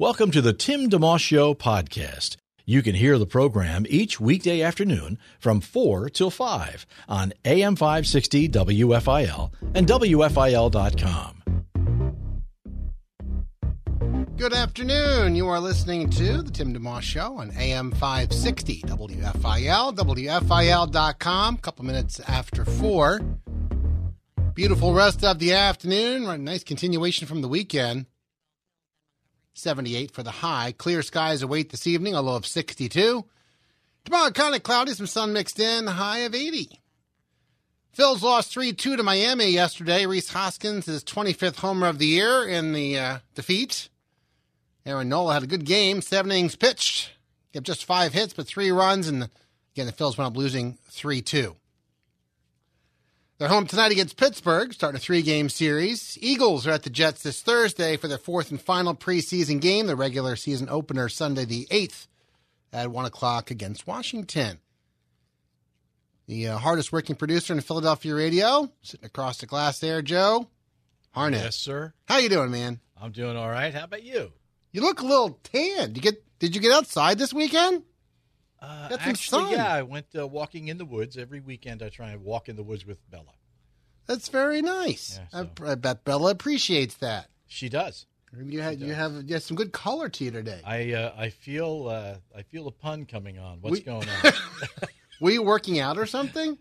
Welcome to the Tim DeMoss Show podcast. You can hear the program each weekday afternoon from 4 till 5 on AM 560 WFIL and WFIL.com. Good afternoon. You are listening to the Tim DeMoss Show on AM 560 WFIL, WFIL.com, a couple minutes after 4. Beautiful rest of the afternoon. Nice continuation from the weekend. 78 for the high. Clear skies await this evening, a low of 62. Tomorrow, kind of cloudy, some sun mixed in, high of 80. Phils lost 3 2 to Miami yesterday. Rhys Hoskins, his 25th homer of the year in the uh, defeat. Aaron Nola had a good game, seven innings pitched. He had just five hits, but three runs. And again, the Phils went up losing 3 2. They're home tonight against Pittsburgh, starting a three game series. Eagles are at the Jets this Thursday for their fourth and final preseason game, the regular season opener Sunday the 8th at 1 o'clock against Washington. The uh, hardest working producer in Philadelphia radio, sitting across the glass there, Joe Harnett. Yes, sir. How you doing, man? I'm doing all right. How about you? You look a little tan. Did you get did you get outside this weekend? Uh, actually, yeah, I went uh, walking in the woods every weekend. I try and walk in the woods with Bella. That's very nice. Yeah, so- I, I bet Bella appreciates that. She does. You had you have you have some good color to you today. I uh, I feel uh, I feel a pun coming on. What's We- going on? Were you working out or something?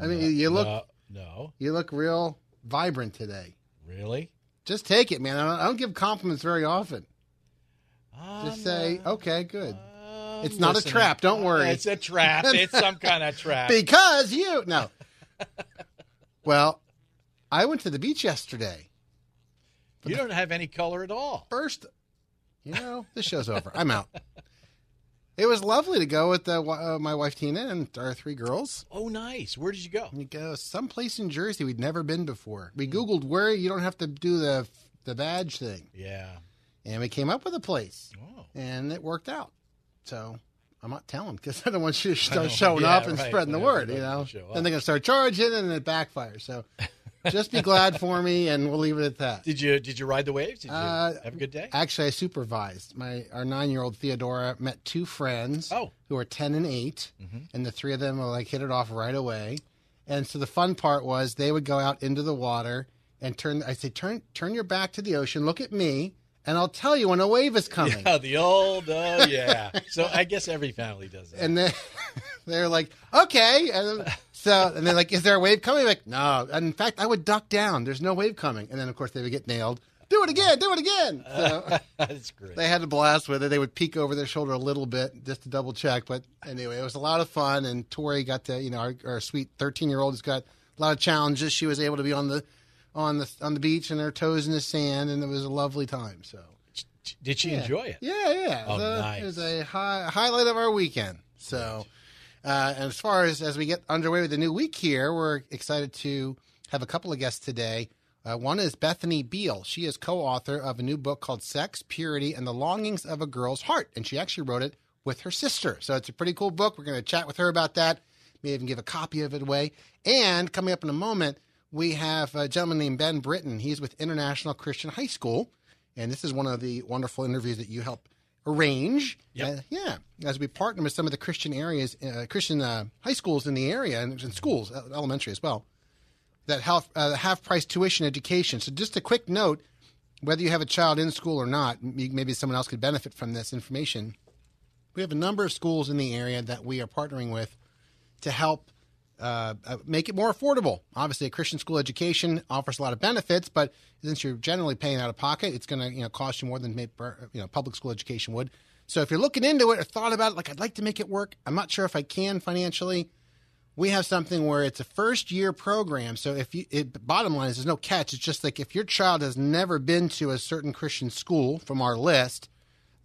I mean, you look no, no, you look real vibrant today. really. Just take it, man. I don't, I don't give compliments very often. Just Um, say, uh, okay, good. Um, It's not a trap, don't worry. It's a trap. It's some kind of trap. Because you no. well, I went to the beach yesterday. You don't have any color at all. First, you know, the show's over. I'm out. It was lovely to go with uh, uh, my wife Tina and our three girls. Oh, nice. Where did you go? We go someplace in Jersey we'd never been before. We Googled where you don't have to do the the badge thing, Yeah. and we came up with a place, Oh. and it worked out. So I'm not telling because I don't want you to start showing Yeah, up and right. spreading the word. You know, then they're gonna start charging, and it backfires. So just be glad for me, and we'll leave it at that. Did you did you ride the waves? Did you Uh, have a good day? Actually, I supervised. My our nine year old Theodora met two friends Oh. who are ten and 8 and the three of them were like hit it off right away. And so the fun part was they would go out into the water and turn. I say, turn turn your back to the ocean, look at me, and I'll tell you when a wave is coming. Yeah, the old oh yeah. so I guess every family does that. And then they're like, okay. And so and they're like, is there a wave coming? like, no. And in fact, I would duck down. There's no wave coming. And then of course they would get nailed. Do it again. Do it again. So. That's great. They had a blast with it. They would peek over their shoulder a little bit just to double check. But anyway, it was a lot of fun. And Tori got to, you know, our, our sweet 13 year old has got a lot of challenges. She was able to be on the on the on the beach and her toes in the sand, and it was a lovely time. So Did she enjoy it? yeah, yeah, Oh, it was a, nice. it was a high, highlight of our weekend. So, uh, and as far as as we get underway with the new week here, we're excited to have a couple of guests today. Uh, one is Bethany Beal. She is co-author of a new book called "Sex, Purity, and the Longings of a Girl's Heart," and she actually wrote it with her sister. So it's a pretty cool book. We're going to chat with her about that. Maybe even give a copy of it away. And coming up in a moment, we have a gentleman named Ben Britton. He's with International Christian High School. And this is one of the wonderful interviews that you help arrange. Yep. Uh, yeah, as we partner with some of the Christian areas, uh, Christian uh, high schools in the area and, and schools, uh, elementary as well, that have uh, half price tuition education. So just a quick note, whether you have a child in school or not, maybe someone else could benefit from this information. We have a number of schools in the area that we are partnering with to help uh, uh, make it more affordable. Obviously, a Christian school education offers a lot of benefits, but since you're generally paying out of pocket, it's going to you know cost you more than you know public school education would. So if you're looking into it or thought about it, like I'd like to make it work, I'm not sure if I can financially. We have something where it's a first year program. So if you, it, bottom line is there's no catch. It's just like if your child has never been to a certain Christian school from our list,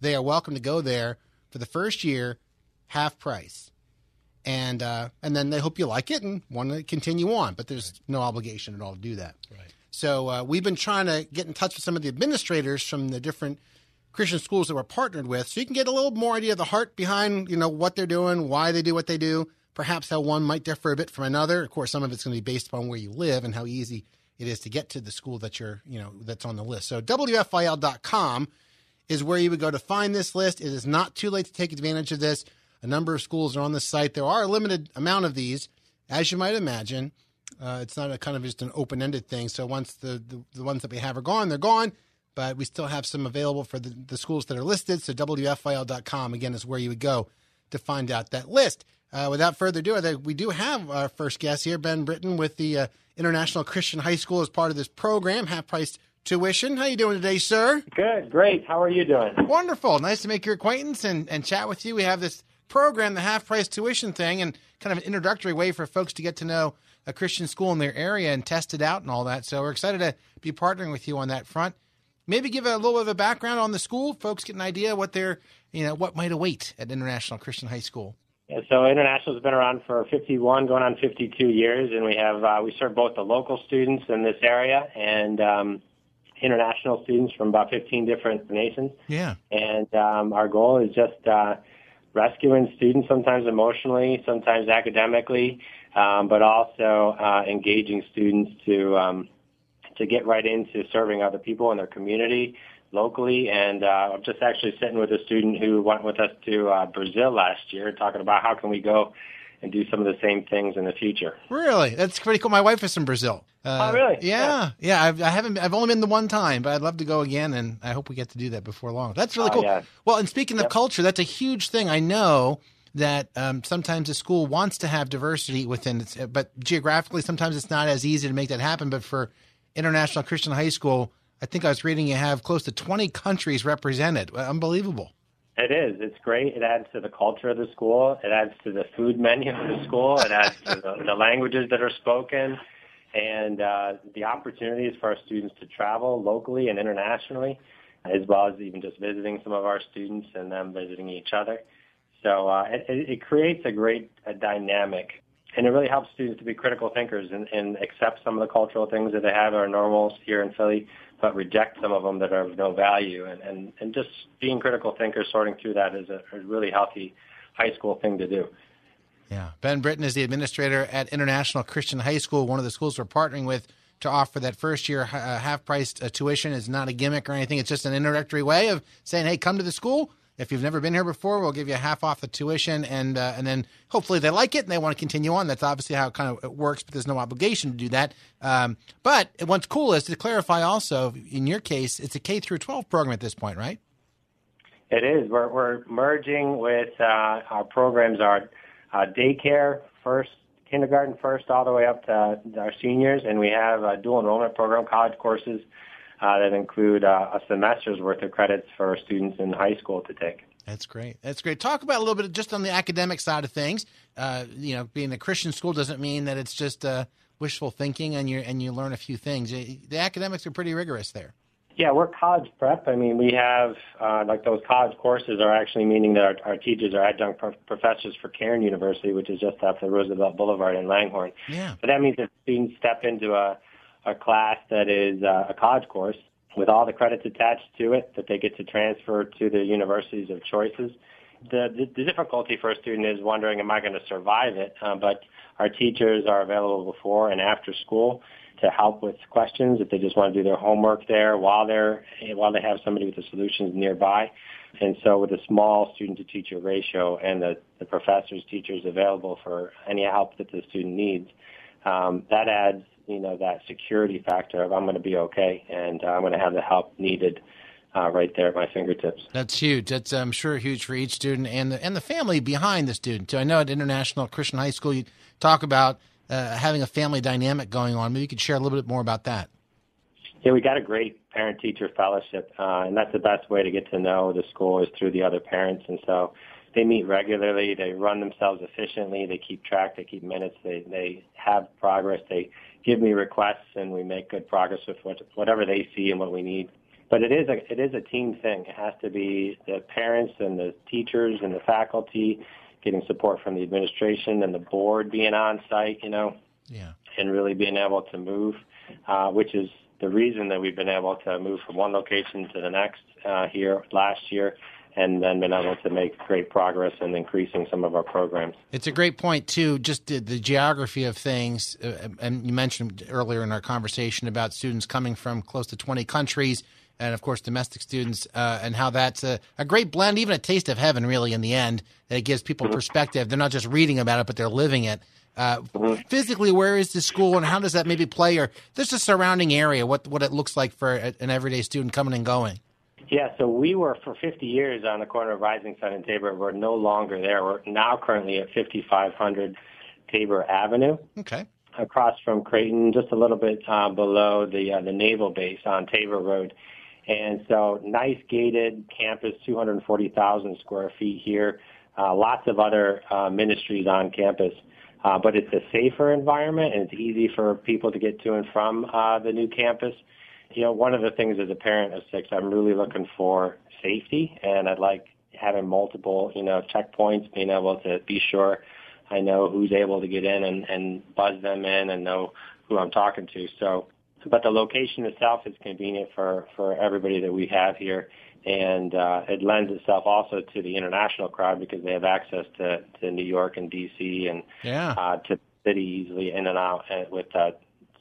they are welcome to go there for the first year, half price and uh, and then they hope you like it and want to continue on. But there's no obligation at all to do that. Right. So uh, we've been trying to get in touch with some of the administrators from the different Christian schools that we're partnered with, so you can get a little more idea of the heart behind you know what they're doing, why they do what they do, perhaps how one might differ a bit from another. Of course, some of it's going to be based upon where you live and how easy it is to get to the school that you're you know that's on the list. So WFIL.com is where you would go to find this list. It is not too late to take advantage of this. A number of schools are on the site. There are a limited amount of these, as you might imagine. Uh, it's not a kind of just an open ended thing. So once the, the, the, ones that we have are gone, they're gone. But we still have some available for the, the schools that are listed. So WFIL.com, again, is where you would go to find out that list. Uh, without further ado, I think we do have our first guest here, Ben Britton, with the uh, International Christian High School as part of this program, half price tuition. How are you doing today, sir? Good, great. How are you doing? Wonderful. Nice to make your acquaintance and, and chat with you. We have this program, the half price tuition thing, and kind of an introductory way for folks to get to know a Christian school in their area and test it out and all that. So we're excited to be partnering with you on that front. Maybe give a little bit of a background on the school. Folks get an idea what they're, you know, what might await at International Christian High School. Yeah, so International has been around for 51, going on 52 years, and we have uh, we serve both the local students in this area and um, international students from about 15 different nations. Yeah, and um, our goal is just uh, rescuing students, sometimes emotionally, sometimes academically, um, but also uh, engaging students to um, to get right into serving other people in their community locally. And uh, I'm just actually sitting with a student who went with us to uh, Brazil last year, talking about how can we go and do some of the same things in the future. Really, that's pretty cool. My wife is from Brazil. Uh, oh, really? Yeah, yeah. yeah I've, I haven't. I've only been the one time, but I'd love to go again, and I hope we get to do that before long. That's really oh, cool. Yeah. Well, and speaking yep. of culture, that's a huge thing. I know that um, sometimes a school wants to have diversity within its, but geographically, sometimes it's not as easy to make that happen. But for International Christian High School, I think I was reading you have close to 20 countries represented. Unbelievable. It is. It's great. It adds to the culture of the school. It adds to the food menu of the school. It adds to the, the languages that are spoken and uh, the opportunities for our students to travel locally and internationally, as well as even just visiting some of our students and them visiting each other. So uh, it, it creates a great a dynamic, and it really helps students to be critical thinkers and, and accept some of the cultural things that they have are normals here in Philly, but reject some of them that are of no value. And, and, and just being critical thinkers, sorting through that is a, a really healthy high school thing to do. Yeah. Ben Britton is the administrator at International Christian High School, one of the schools we're partnering with to offer that first year uh, half priced uh, tuition. It's not a gimmick or anything. It's just an introductory way of saying, hey, come to the school if you've never been here before, we'll give you half off the tuition, and uh, and then hopefully they like it and they want to continue on. That's obviously how it kind of works, but there's no obligation to do that. Um, but what's cool is to clarify also, in your case, it's a K through 12 program at this point, right? It is. We're, we're merging with uh, our programs, our uh, daycare first, kindergarten first, all the way up to our seniors, and we have a dual enrollment program, college courses uh, that include uh, a semester's worth of credits for students in high school to take. That's great. That's great. Talk about a little bit just on the academic side of things. Uh, you know, being a Christian school doesn't mean that it's just uh, wishful thinking and you and you learn a few things. The academics are pretty rigorous there. Yeah, we're college prep. I mean, we have uh, like those college courses are actually meaning that our, our teachers are adjunct pro- professors for Cairn University, which is just off the Roosevelt Boulevard in Langhorne. Yeah. But that means that students step into a a class that is uh, a college course with all the credits attached to it that they get to transfer to the universities of choices. The, the, the difficulty for a student is wondering, am I going to survive it? Uh, but our teachers are available before and after school to help with questions if they just want to do their homework there while they're while they have somebody with the solutions nearby. And so with a small student to teacher ratio and the, the professors, teachers available for any help that the student needs, um, that adds you know that security factor of I'm going to be okay and uh, I'm going to have the help needed uh, right there at my fingertips. That's huge. That's I'm sure huge for each student and the and the family behind the student too. I know at International Christian High School you talk about uh, having a family dynamic going on. Maybe you could share a little bit more about that. Yeah, we got a great parent-teacher fellowship, uh, and that's the best way to get to know the school is through the other parents. And so they meet regularly. They run themselves efficiently. They keep track. They keep minutes. They they have progress. They give me requests and we make good progress with what, whatever they see and what we need. But it is a it is a team thing. It has to be the parents and the teachers and the faculty getting support from the administration and the board being on site, you know, yeah, and really being able to move, uh, which is the reason that we've been able to move from one location to the next uh, here last year and then been able to make great progress in increasing some of our programs. It's a great point too. Just the, the geography of things, uh, and you mentioned earlier in our conversation about students coming from close to 20 countries. and of course domestic students, uh, and how that's a, a, great blend, even a taste of heaven, really. In the end, that it gives people mm-hmm. perspective. They're not just reading about it, but they're living it. Uh, mm-hmm. Physically, where is the school, and how does that maybe play, or just the surrounding area, what what it looks like for an everyday student coming and going? Yeah, so we were for 50 years on the corner of Rising Sun and Tabor. We're no longer there. We're now currently at 5500 Tabor Avenue. Okay. Across from Creighton, just a little bit uh, below the uh, the naval base on Tabor Road. And so, nice gated campus, 240,000 square feet here. Uh, lots of other uh, ministries on campus. Uh, but it's a safer environment and it's easy for people to get to and from uh, the new campus. You know, one of the things as a parent of six, I'm really looking for safety, and I'd like having multiple, you know, checkpoints, being able to be sure I know who's able to get in and, and buzz them in and know who I'm talking to. So, but the location itself is convenient for for everybody that we have here and uh, it lends itself also to the international crowd because they have access to, to New York and D.C. and yeah. uh, to the city easily in and out uh, with uh,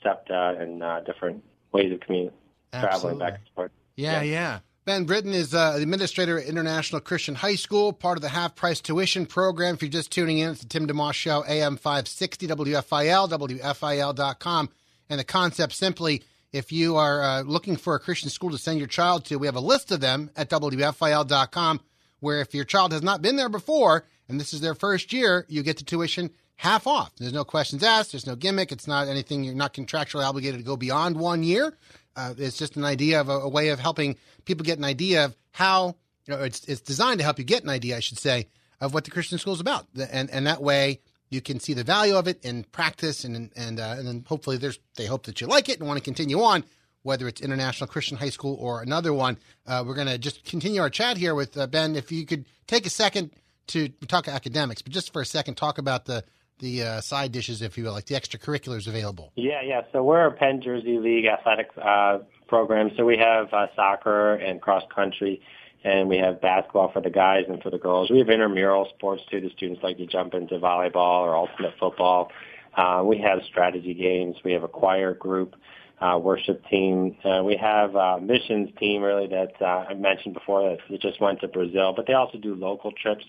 SEPTA and uh, different ways of commuting, traveling back and forth. Yeah, yeah. yeah. Ben Britton is uh, the administrator at International Christian High School, part of the half price tuition program. If you're just tuning in, it's the Tim DeMoss Show, AM 560, WFIL, WFIL.com. And the concept simply if you are uh, looking for a Christian school to send your child to, we have a list of them at WFIL.com where if your child has not been there before and this is their first year, you get the tuition half off. There's no questions asked. There's no gimmick. It's not anything. You're not contractually obligated to go beyond one year. Uh, it's just an idea of a, a, way of helping people get an idea of how you know, it's, it's designed to help you get an idea, I should say, of what the Christian school is about. And, and that way you can see the value of it in practice, and and uh, and then hopefully there's they hope that you like it and want to continue on, whether it's International Christian High School or another one. Uh, we're going to just continue our chat here with uh, Ben. If you could take a second to talk academics, but just for a second, talk about the the uh, side dishes, if you will, like the extracurriculars available. Yeah, yeah. So we're a Penn Jersey League athletic uh, program. So we have uh, soccer and cross country and we have basketball for the guys and for the girls. We have intramural sports too. The students like to jump into volleyball or ultimate football. Uh, we have strategy games. We have a choir group, uh, worship team. Uh, we have a missions team really that uh, I mentioned before that just went to Brazil, but they also do local trips.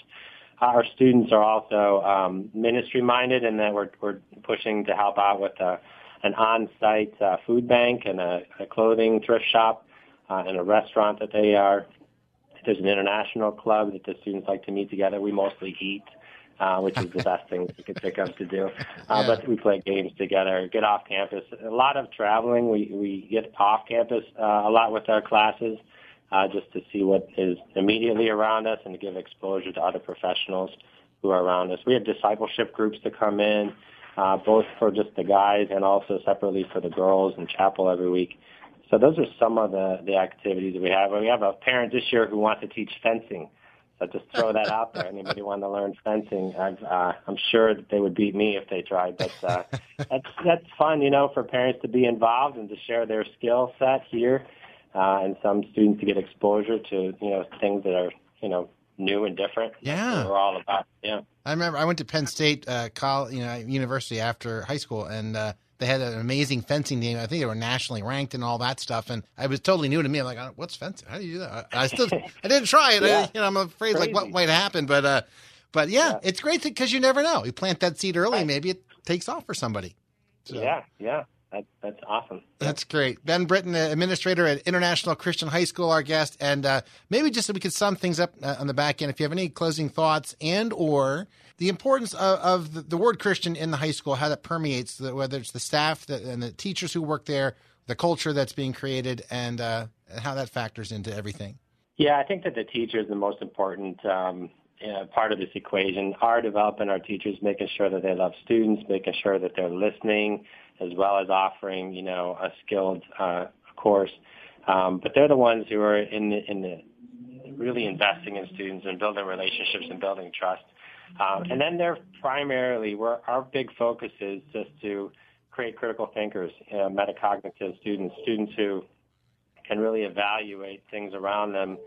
Our students are also um, ministry minded and that we're, we're pushing to help out with a, an on-site uh, food bank and a, a clothing thrift shop uh, and a restaurant that they are there's an international club that the students like to meet together. We mostly eat, uh, which is the best thing you could pick up to do. Uh, yeah. But we play games together, get off campus. A lot of traveling. We we get off campus uh, a lot with our classes, uh, just to see what is immediately around us and to give exposure to other professionals who are around us. We have discipleship groups to come in, uh, both for just the guys and also separately for the girls in chapel every week. So those are some of the, the activities that we have. We have a parent this year who wants to teach fencing. So just throw that out there. Anybody want to learn fencing? I've, uh, I'm sure that they would beat me if they tried. But uh, that's that's fun, you know, for parents to be involved and to share their skill set here, uh, and some students to get exposure to you know things that are you know new and different. Yeah, we're all about. Yeah, I remember I went to Penn State uh, college, you know, university after high school, and uh, they had an amazing fencing team. I think they were nationally ranked and all that stuff. And it was totally new to me. I'm like, what's fencing? How do you do that? I, I still, I didn't try it. yeah. I, you know, I'm afraid Crazy. like what might happen. But, uh, but yeah, yeah. it's great because you never know. You plant that seed early, right. maybe it takes off for somebody. So. Yeah, yeah. That, that's awesome. That's great. Ben Britton, the administrator at International Christian High School, our guest, and uh, maybe just so we could sum things up uh, on the back end. If you have any closing thoughts and or the importance of, of the, the, word Christian in the high school, how that permeates, the, whether it's the staff and the teachers who work there, the culture that's being created, and, uh, how that factors into everything. Yeah, I think that the teacher is the most important um, uh, part of this equation. Our developing our teachers, making sure that they love students, making sure that they're listening, as well as offering, you know, a skilled uh, course. Um, but they're the ones who are in the, in the really investing in students and building relationships and building trust. Um, and then they're primarily, where our big focus is just to create critical thinkers, you know, metacognitive students, students who can really evaluate things around them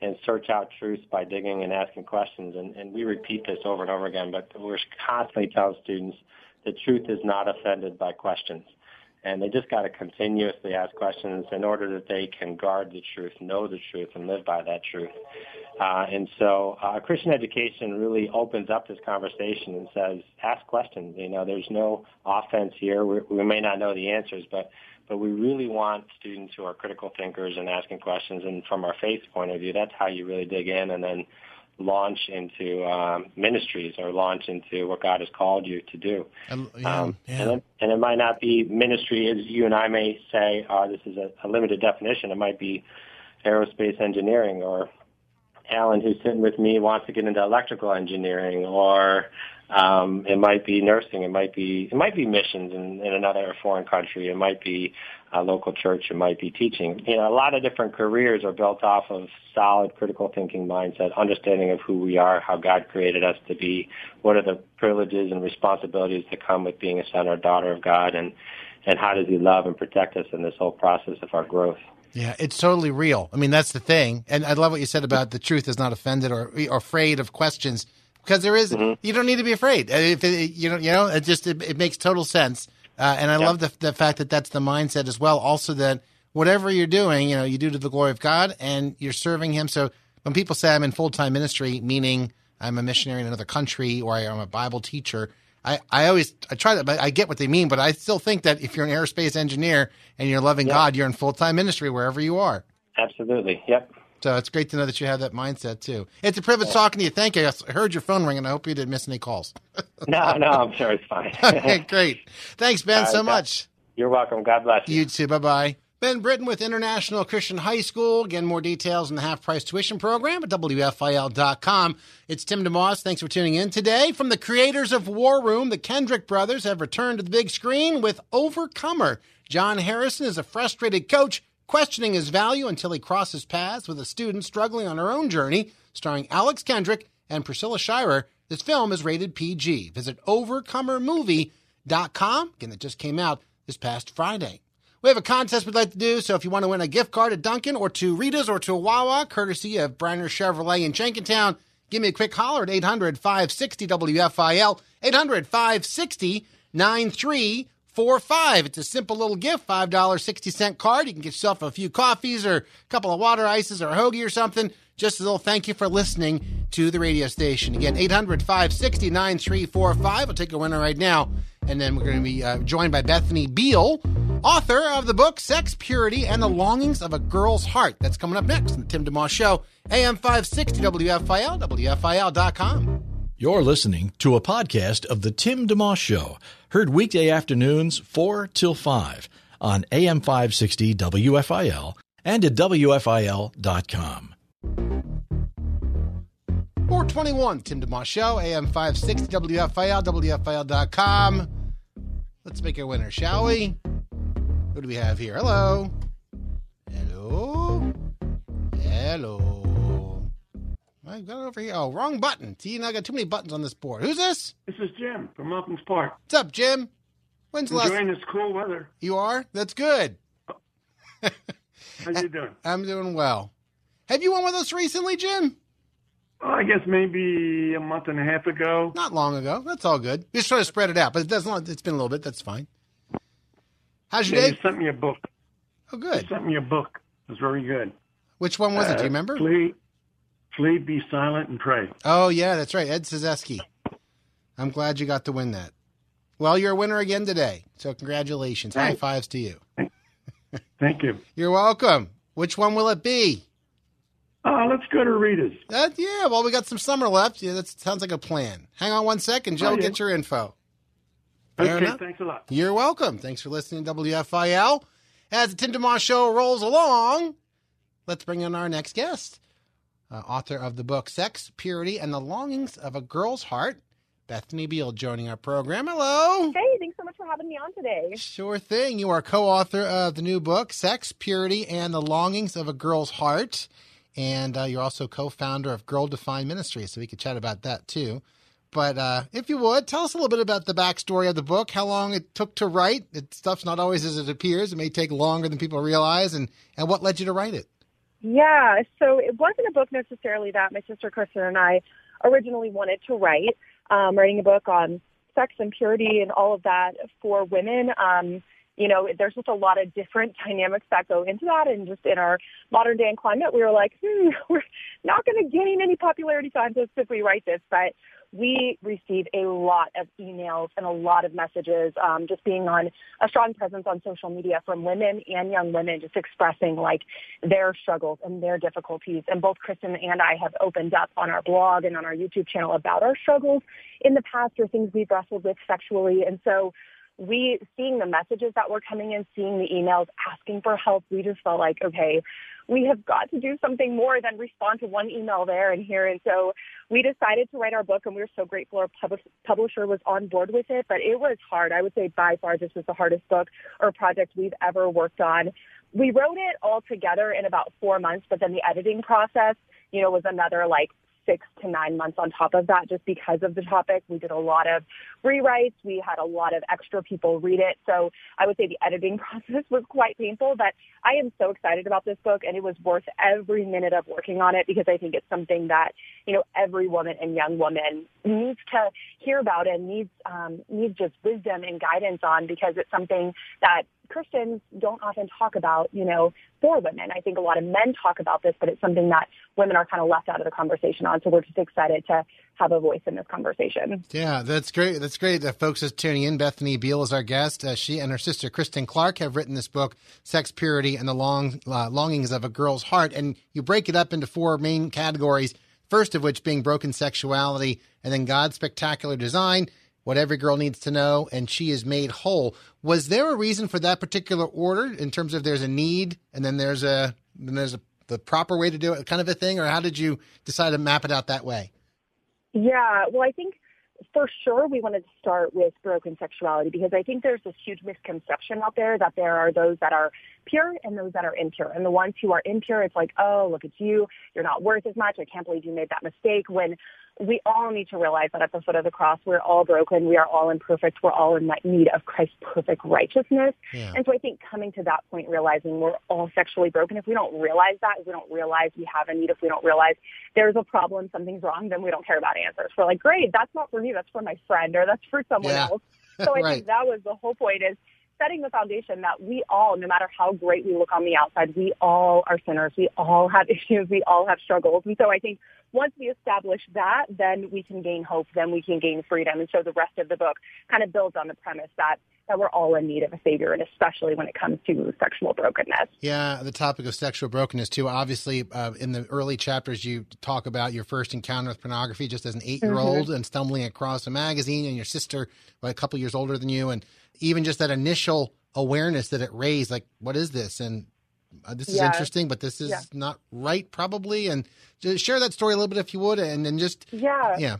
and search out truths by digging and asking questions. And, and we repeat this over and over again, but we're constantly telling students the truth is not offended by questions. and they just got to continuously ask questions in order that they can guard the truth, know the truth, and live by that truth. Uh, and so uh, Christian education really opens up this conversation and says, ask questions. You know, there's no offense here. We, we may not know the answers, but but we really want students who are critical thinkers and asking questions. And from our faith point of view, that's how you really dig in and then launch into um, ministries or launch into what God has called you to do. Um, um, yeah. And, it, and, it, might not be ministry as you and I may say, uh, this is a, a limited definition. It might be aerospace engineering or Alan who's sitting with me wants to get into electrical engineering or um, it might be nursing. It might be it might be missions in, in another foreign country. It might be a local church. It might be teaching. You know, a lot of different careers are built off of solid critical thinking mindset, understanding of who we are, how God created us to be, what are the privileges and responsibilities that come with being a son or daughter of God, and and how does He love and protect us in this whole process of our growth. Yeah, it's totally real. I mean, that's the thing. And I love what you said about the truth is not offended or, or afraid of questions because there is, mm-hmm. you don't need to be afraid. If it, you know, you know, it just it, it makes total sense. Uh, and I love the the fact that that's the mindset as well. Also, that whatever you're doing, you know, you do to the glory of God, and you're serving Him. So when people say I'm in full time ministry, meaning I'm a missionary in another country or I'm a Bible teacher, I, I always I try that, but I get what they mean. But I still think that if you're an aerospace engineer and you're loving yep. God, you're in full time ministry wherever you are. Absolutely. Yep. So it's great to know that you have that mindset too. It's a privilege talking to you. Thank you. I heard your phone ring, and I hope you didn't miss any calls. no, no, I'm sure it's fine. okay, great. Thanks, Ben, so much. You're welcome. God bless you. You too. Bye bye. Ben Britton with International Christian High School. Again, more details on the half price tuition program at WFIL.com. It's Tim DeMoss. Thanks for tuning in today. From the creators of War Room, the Kendrick brothers have returned to the big screen with Overcomer. John Harrison is a frustrated coach questioning his value until he crosses paths with a student struggling on her own journey, starring Alex Kendrick and Priscilla Shirer. This film is rated PG. Visit overcomermovie.com. Again, it just came out this past Friday. We have a contest we'd like to do, so if you want to win a gift card at Dunkin' or to Rita's or to Wawa, courtesy of Briner Chevrolet in Jenkintown, give me a quick holler at 800 560 WFIL, 800 560 four five. It's a simple little gift, five dollar sixty cent card. You can get yourself a few coffees or a couple of water ices or a hoagie or something. Just a little thank you for listening to the radio station. Again, 800 560 9345. I'll take a winner right now. And then we're going to be uh, joined by Bethany Beal, author of the book Sex, Purity, and the Longings of a Girl's Heart. That's coming up next on the Tim DeMoss Show, AM 560 WFIL, WFIL.com. You're listening to a podcast of The Tim DeMoss Show, heard weekday afternoons 4 till 5 on AM 560 WFIL and at WFIL.com. 421, Tim DeMoss Show, AM 560 WFIL, WFIL.com. Let's make a winner, shall we? Who do we have here? Hello. Hello. Hello. I got it over here. Oh, wrong button. See, I got too many buttons on this board. Who's this? This is Jim from Elkins Park. What's up, Jim? When's the last? Enjoying this cool weather. You are? That's good. How you doing? I'm doing well. Have you won with us recently, Jim? Oh, I guess maybe a month and a half ago. Not long ago. That's all good. Just try to spread it out, but it doesn't. It's been a little bit. That's fine. How's your yeah, day? You sent me a book. Oh, good. You sent me a book. It was very good. Which one was uh, it? Do you uh, remember? Flee, Flee, be silent, and pray. Oh, yeah, that's right. Ed Cyzewski. I'm glad you got to win that. Well, you're a winner again today. So congratulations. Thanks. High fives to you. Thank you. You're welcome. Which one will it be? Uh, let's go to Rita's. Uh, yeah, well, we got some summer left. Yeah, that sounds like a plan. Hang on one second, Joe. Oh, yeah. Get your info. Fair okay, enough? thanks a lot. You're welcome. Thanks for listening to WFIL. As the Tim DeMoss Show rolls along, let's bring in our next guest uh, author of the book Sex, Purity, and the Longings of a Girl's Heart. Bethany Beal joining our program. Hello. Hey, thanks so much for having me on today. Sure thing. You are co author of the new book, Sex, Purity, and the Longings of a Girl's Heart. And uh, you're also co founder of Girl Defined Ministry, so we could chat about that too. But uh, if you would, tell us a little bit about the backstory of the book, how long it took to write. It, stuff's not always as it appears. It may take longer than people realize. And, and what led you to write it? Yeah, so it wasn't a book necessarily that my sister Kristen and I originally wanted to write. Um, writing a book on sex and purity and all of that for women. Um, you know, there's just a lot of different dynamics that go into that. And just in our modern day and climate, we were like, hmm, we're not going to gain any popularity contests if we write this. But we receive a lot of emails and a lot of messages, um, just being on a strong presence on social media from women and young women, just expressing like their struggles and their difficulties. And both Kristen and I have opened up on our blog and on our YouTube channel about our struggles in the past or things we've wrestled with sexually. And so we seeing the messages that were coming in, seeing the emails asking for help, we just felt like, okay, we have got to do something more than respond to one email there and here. And so we decided to write our book and we were so grateful our pub- publisher was on board with it, but it was hard. I would say by far this was the hardest book or project we've ever worked on. We wrote it all together in about four months, but then the editing process, you know, was another like six to nine months on top of that just because of the topic. We did a lot of rewrites. We had a lot of extra people read it. So I would say the editing process was quite painful, but I am so excited about this book and it was worth every minute of working on it because I think it's something that, you know, every woman and young woman needs to hear about and needs, um, needs just wisdom and guidance on because it's something that Christians don't often talk about, you know, for women. I think a lot of men talk about this, but it's something that women are kind of left out of the conversation on. So we're just excited to have a voice in this conversation. Yeah, that's great. That's great. Uh, folks is tuning in. Bethany Beal is our guest. Uh, she and her sister Kristen Clark have written this book, "Sex, Purity, and the Long uh, Longings of a Girl's Heart," and you break it up into four main categories. First of which being broken sexuality, and then God's spectacular design what every girl needs to know, and she is made whole. Was there a reason for that particular order in terms of there's a need and then there's a then there's a the proper way to do it, kind of a thing, or how did you decide to map it out that way? Yeah, well, I think for sure we wanted to start with broken sexuality because I think there's this huge misconception out there that there are those that are pure and those that are impure. And the ones who are impure, it's like, oh, look at you. You're not worth as much. I can't believe you made that mistake. When we all need to realize that at the foot of the cross, we're all broken. We are all imperfect. We're all in need of Christ's perfect righteousness. Yeah. And so I think coming to that point, realizing we're all sexually broken, if we don't realize that, if we don't realize we have a need, if we don't realize there's a problem, something's wrong, then we don't care about answers. We're like, great, that's not for me. That's for my friend or that's for someone yeah. else. So I right. think that was the whole point is setting the foundation that we all, no matter how great we look on the outside, we all are sinners. We all have issues. We all have struggles. And so I think once we establish that, then we can gain hope, then we can gain freedom. And so the rest of the book kind of builds on the premise that that we're all in need of a savior, and especially when it comes to sexual brokenness. Yeah, the topic of sexual brokenness too. Obviously, uh, in the early chapters, you talk about your first encounter with pornography, just as an eight-year-old, mm-hmm. and stumbling across a magazine, and your sister, well, a couple years older than you, and even just that initial awareness that it raised, like, what is this? And uh, this is yeah. interesting, but this is yeah. not right, probably. And just share that story a little bit if you would, and then just yeah, yeah.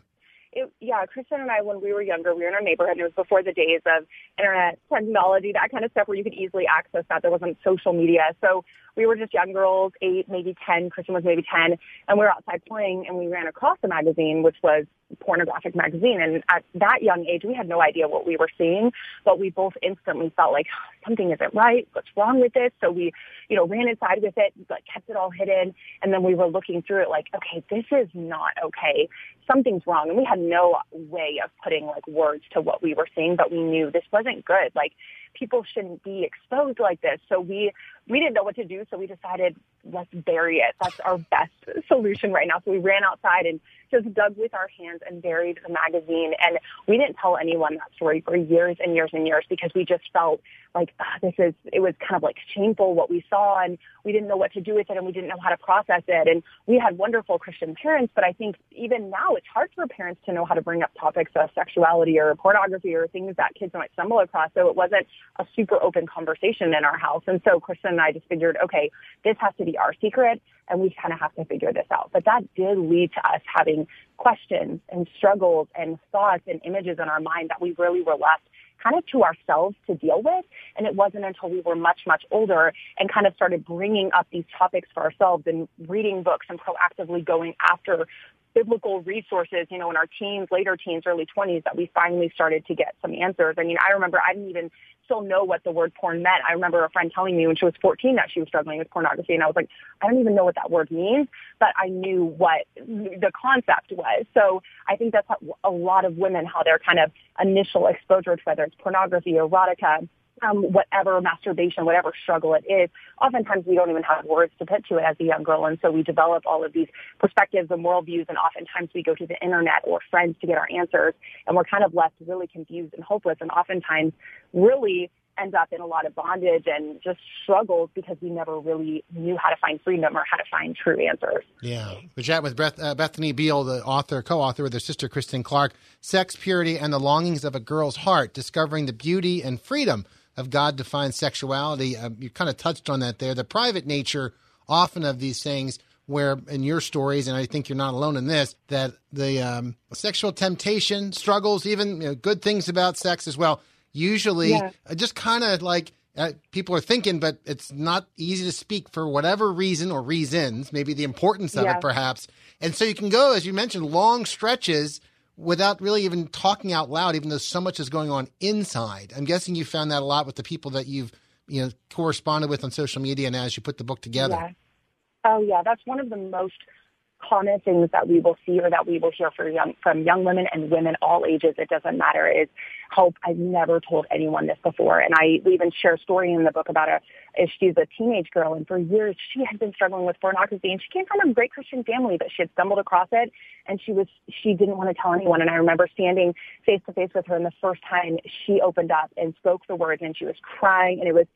It, yeah, Kristen and I, when we were younger, we were in our neighborhood. And it was before the days of internet technology, that kind of stuff, where you could easily access that. There wasn't social media, so we were just young girls, eight, maybe ten. Kristen was maybe ten, and we were outside playing, and we ran across a magazine, which was pornographic magazine. And at that young age, we had no idea what we were seeing, but we both instantly felt like something isn't right. What's wrong with this? So we, you know, ran inside with it, but kept it all hidden. And then we were looking through it like, okay, this is not okay. Something's wrong. And we had no way of putting like words to what we were seeing, but we knew this wasn't good. Like people shouldn't be exposed like this. So we we didn't know what to do, so we decided let's bury it. That's our best solution right now. So we ran outside and just dug with our hands and buried the magazine. And we didn't tell anyone that story for years and years and years because we just felt like ah, this is it was kind of like shameful what we saw, and we didn't know what to do with it, and we didn't know how to process it. And we had wonderful Christian parents, but I think even now it's hard for parents to know how to bring up topics of sexuality or pornography or things that kids might stumble across. So it wasn't a super open conversation in our house. And so Kristen and I just figured, okay, this has to be our secret and we kind of have to figure this out. But that did lead to us having questions and struggles and thoughts and images in our mind that we really were left kind of to ourselves to deal with. And it wasn't until we were much, much older and kind of started bringing up these topics for ourselves and reading books and proactively going after biblical resources, you know, in our teens, later teens, early 20s, that we finally started to get some answers. I mean, I remember I didn't even still know what the word porn meant. I remember a friend telling me when she was 14 that she was struggling with pornography, and I was like, I don't even know what that word means, but I knew what the concept was. So I think that's a lot of women, how their kind of initial exposure to whether it's pornography, erotica, um, whatever masturbation, whatever struggle it is, oftentimes we don't even have words to put to it as a young girl. And so we develop all of these perspectives and worldviews. And oftentimes we go to the internet or friends to get our answers. And we're kind of left really confused and hopeless. And oftentimes really end up in a lot of bondage and just struggles because we never really knew how to find freedom or how to find true answers. Yeah. We chat with Beth, uh, Bethany Beal, the author, co-author with her sister Kristen Clark, Sex, Purity, and the Longings of a Girl's Heart, Discovering the Beauty and Freedom of God defined sexuality. Uh, you kind of touched on that there. The private nature often of these things, where in your stories, and I think you're not alone in this, that the um, sexual temptation, struggles, even you know, good things about sex as well, usually yeah. just kind of like uh, people are thinking, but it's not easy to speak for whatever reason or reasons, maybe the importance of yeah. it perhaps. And so you can go, as you mentioned, long stretches without really even talking out loud, even though so much is going on inside. I'm guessing you found that a lot with the people that you've you know corresponded with on social media and as you put the book together. Yeah. Oh yeah, that's one of the most common things that we will see or that we will hear young, from young women and women all ages, it doesn't matter, is hope. I've never told anyone this before. And I even share a story in the book about a, she's a teenage girl and for years she had been struggling with pornography and she came from a great Christian family, but she had stumbled across it and she was, she didn't want to tell anyone. And I remember standing face to face with her and the first time she opened up and spoke the words and she was crying and it was,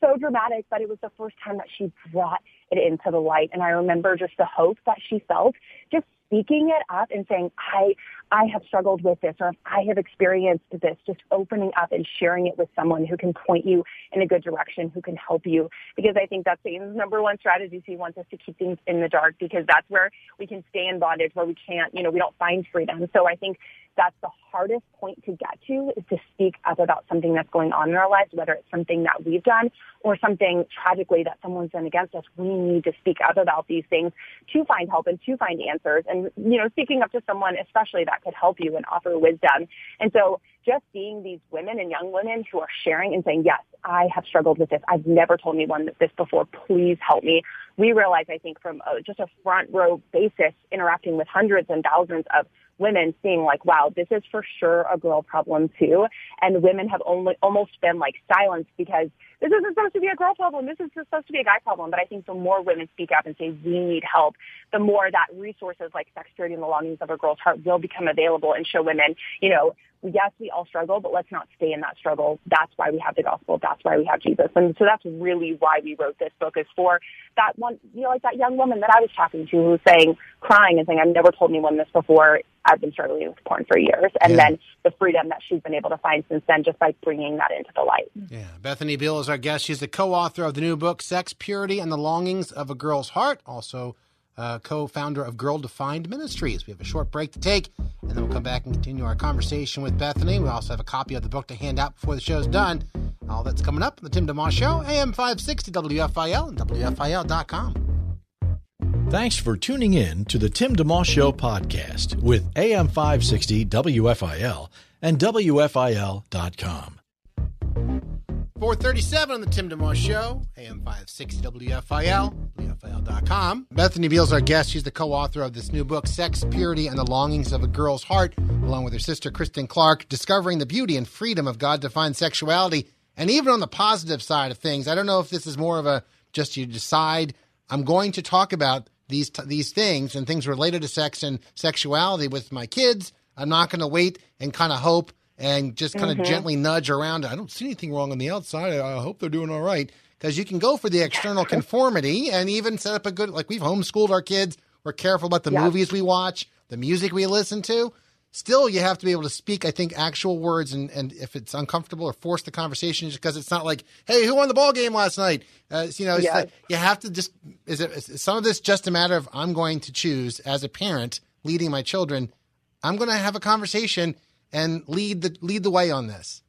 so dramatic, but it was the first time that she brought it into the light. And I remember just the hope that she felt just speaking it up and saying, I, I have struggled with this or I have experienced this, just opening up and sharing it with someone who can point you in a good direction, who can help you. Because I think that's the number one strategy. He wants us to keep things in the dark because that's where we can stay in bondage, where we can't, you know, we don't find freedom. So I think that's the hardest point to get to is to speak up about something that's going on in our lives, whether it's something that we've done or something tragically that someone's done against us. We need to speak up about these things to find help and to find answers and, you know, speaking up to someone, especially that could help you and offer wisdom. And so just seeing these women and young women who are sharing and saying, yes, I have struggled with this. I've never told anyone this before. Please help me. We realize, I think, from a, just a front row basis, interacting with hundreds and thousands of women seeing like, wow, this is for sure a girl problem too. And women have only almost been like silenced because this isn't supposed to be a girl problem. This is supposed to be a guy problem. But I think the more women speak up and say we need help, the more that resources like sex, purity, and the longings of a girl's heart will become available and show women, you know, yes, we all struggle, but let's not stay in that struggle. That's why we have the gospel. That's why we have Jesus. And so that's really why we wrote this book is for that one, you know, like that young woman that I was talking to who was saying, crying and saying, I've never told anyone this before. I've been struggling with porn for years. And yeah. then the freedom that she's been able to find since then just by bringing that into the light. Yeah. Bethany Beal is our guest. She's the co-author of the new book, Sex, Purity, and the Longings of a Girl's Heart. Also, uh, co founder of Girl Defined Ministries. We have a short break to take, and then we'll come back and continue our conversation with Bethany. We also have a copy of the book to hand out before the show's done. All that's coming up on the Tim DeMoss Show, AM 560 WFIL and WFIL.com. Thanks for tuning in to the Tim DeMoss Show podcast with AM 560 WFIL and WFIL.com. 437 on the Tim DeMoss Show, AM 560 WFIL, WFIL.com. Bethany Beal's our guest. She's the co author of this new book, Sex, Purity, and the Longings of a Girl's Heart, along with her sister, Kristen Clark, discovering the beauty and freedom of God defined sexuality. And even on the positive side of things, I don't know if this is more of a just you decide, I'm going to talk about these, t- these things and things related to sex and sexuality with my kids. I'm not going to wait and kind of hope and just kind of mm-hmm. gently nudge around. I don't see anything wrong on the outside. I hope they're doing all right. Because you can go for the external conformity and even set up a good, like we've homeschooled our kids. We're careful about the yeah. movies we watch, the music we listen to. Still, you have to be able to speak, I think, actual words. And, and if it's uncomfortable or force the conversation, just because it's not like, hey, who won the ball game last night? Uh, you know, like, you have to just, is it is some of this just a matter of I'm going to choose as a parent leading my children? I'm going to have a conversation and lead the lead the way on this.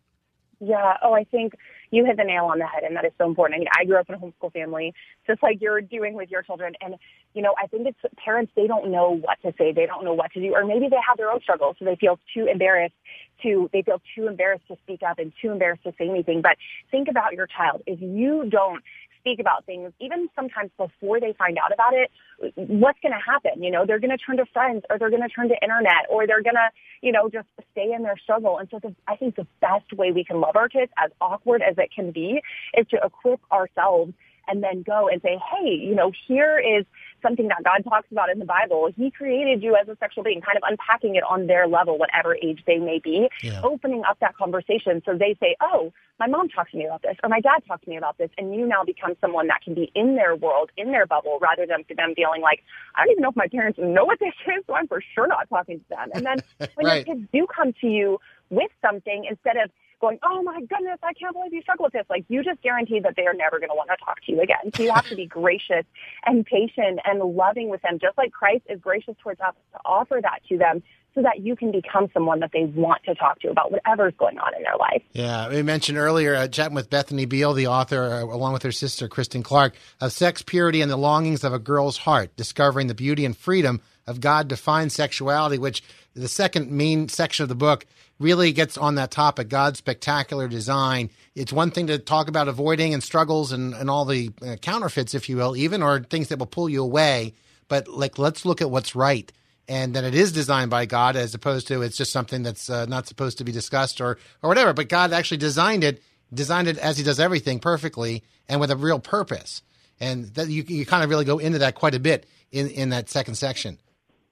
Yeah. Oh, I think you hit the nail on the head, and that is so important. I mean, I grew up in a homeschool family, just like you're doing with your children, and you know, I think it's parents they don't know what to say, they don't know what to do, or maybe they have their own struggles, so they feel too embarrassed to they feel too embarrassed to speak up and too embarrassed to say anything. But think about your child. If you don't speak about things, even sometimes before they find out about it, what's going to happen? You know, they're going to turn to friends or they're going to turn to internet or they're going to, you know, just stay in their struggle. And so the, I think the best way we can love our kids, as awkward as it can be, is to equip ourselves and then go and say, hey, you know, here is something that God talks about in the Bible. He created you as a sexual being, kind of unpacking it on their level, whatever age they may be, yeah. opening up that conversation so they say, oh, my mom talked to me about this or my dad talked to me about this. And you now become someone that can be in their world, in their bubble, rather than them feeling like, I don't even know if my parents know what this is, so I'm for sure not talking to them. And then when right. your kids do come to you with something, instead of going, oh my goodness, I can't believe you struggle with this. Like you just guaranteed that they are never going to want to talk to you again. So you have to be gracious and patient and loving with them, just like Christ is gracious towards us to offer that to them so that you can become someone that they want to talk to about whatever's going on in their life. Yeah, we mentioned earlier uh, chatting with Bethany Beal, the author, uh, along with her sister Kristen Clark, of Sex, Purity, and the Longings of a Girl's Heart, discovering the beauty and freedom of God defined sexuality, which the second main section of the book really gets on that topic God's spectacular design. It's one thing to talk about avoiding and struggles and, and all the uh, counterfeits, if you will, even, or things that will pull you away. But like, let's look at what's right and that it is designed by God as opposed to it's just something that's uh, not supposed to be discussed or, or whatever. But God actually designed it, designed it as he does everything perfectly and with a real purpose. And that you, you kind of really go into that quite a bit in, in that second section.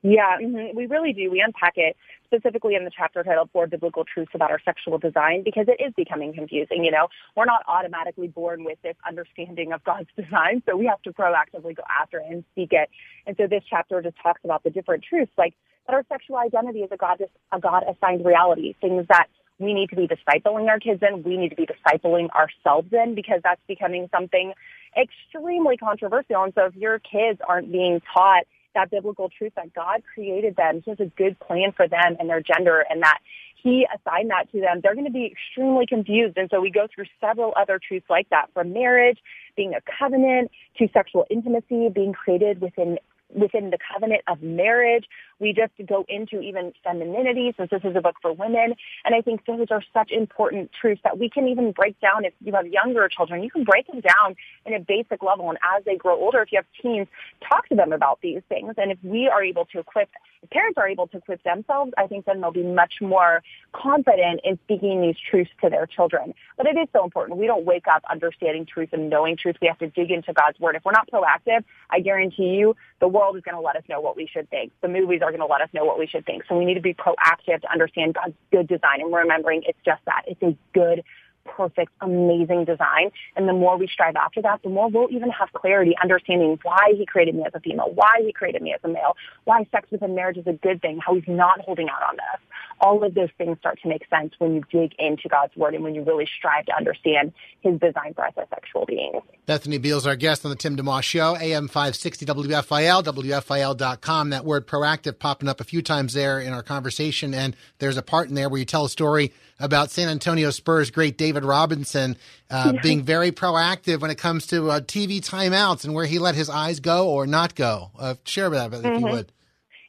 Yeah, mm-hmm. we really do. We unpack it specifically in the chapter titled Four Biblical Truths About Our Sexual Design because it is becoming confusing. You know, we're not automatically born with this understanding of God's design, so we have to proactively go after it and seek it. And so this chapter just talks about the different truths, like that our sexual identity is a God, a God assigned reality, things that we need to be discipling our kids in, we need to be discipling ourselves in because that's becoming something extremely controversial. And so if your kids aren't being taught that biblical truth that God created them. He has a good plan for them and their gender and that he assigned that to them. They're going to be extremely confused. And so we go through several other truths like that from marriage, being a covenant to sexual intimacy, being created within within the covenant of marriage. We just go into even femininity since this is a book for women. And I think those are such important truths that we can even break down if you have younger children. You can break them down in a basic level. And as they grow older, if you have teens, talk to them about these things. And if we are able to equip, if parents are able to equip themselves, I think then they'll be much more confident in speaking these truths to their children. But it is so important. We don't wake up understanding truth and knowing truth. We have to dig into God's word. If we're not proactive, I guarantee you the world is going to let us know what we should think. The movies are going to let us know what we should think. So we need to be proactive to understand God's good design and remembering it's just that. It's a good perfect, amazing design. And the more we strive after that, the more we'll even have clarity, understanding why he created me as a female, why he created me as a male, why sex within marriage is a good thing, how he's not holding out on us. All of those things start to make sense when you dig into God's word and when you really strive to understand his design for us as sexual beings. Bethany Beals, our guest on the Tim DeMoss Show, AM 560 WFIL, WFIL.com. That word proactive popping up a few times there in our conversation. And there's a part in there where you tell a story about San Antonio Spurs great David Robinson uh, being very proactive when it comes to uh, TV timeouts and where he let his eyes go or not go. Uh, share that if mm-hmm. you would.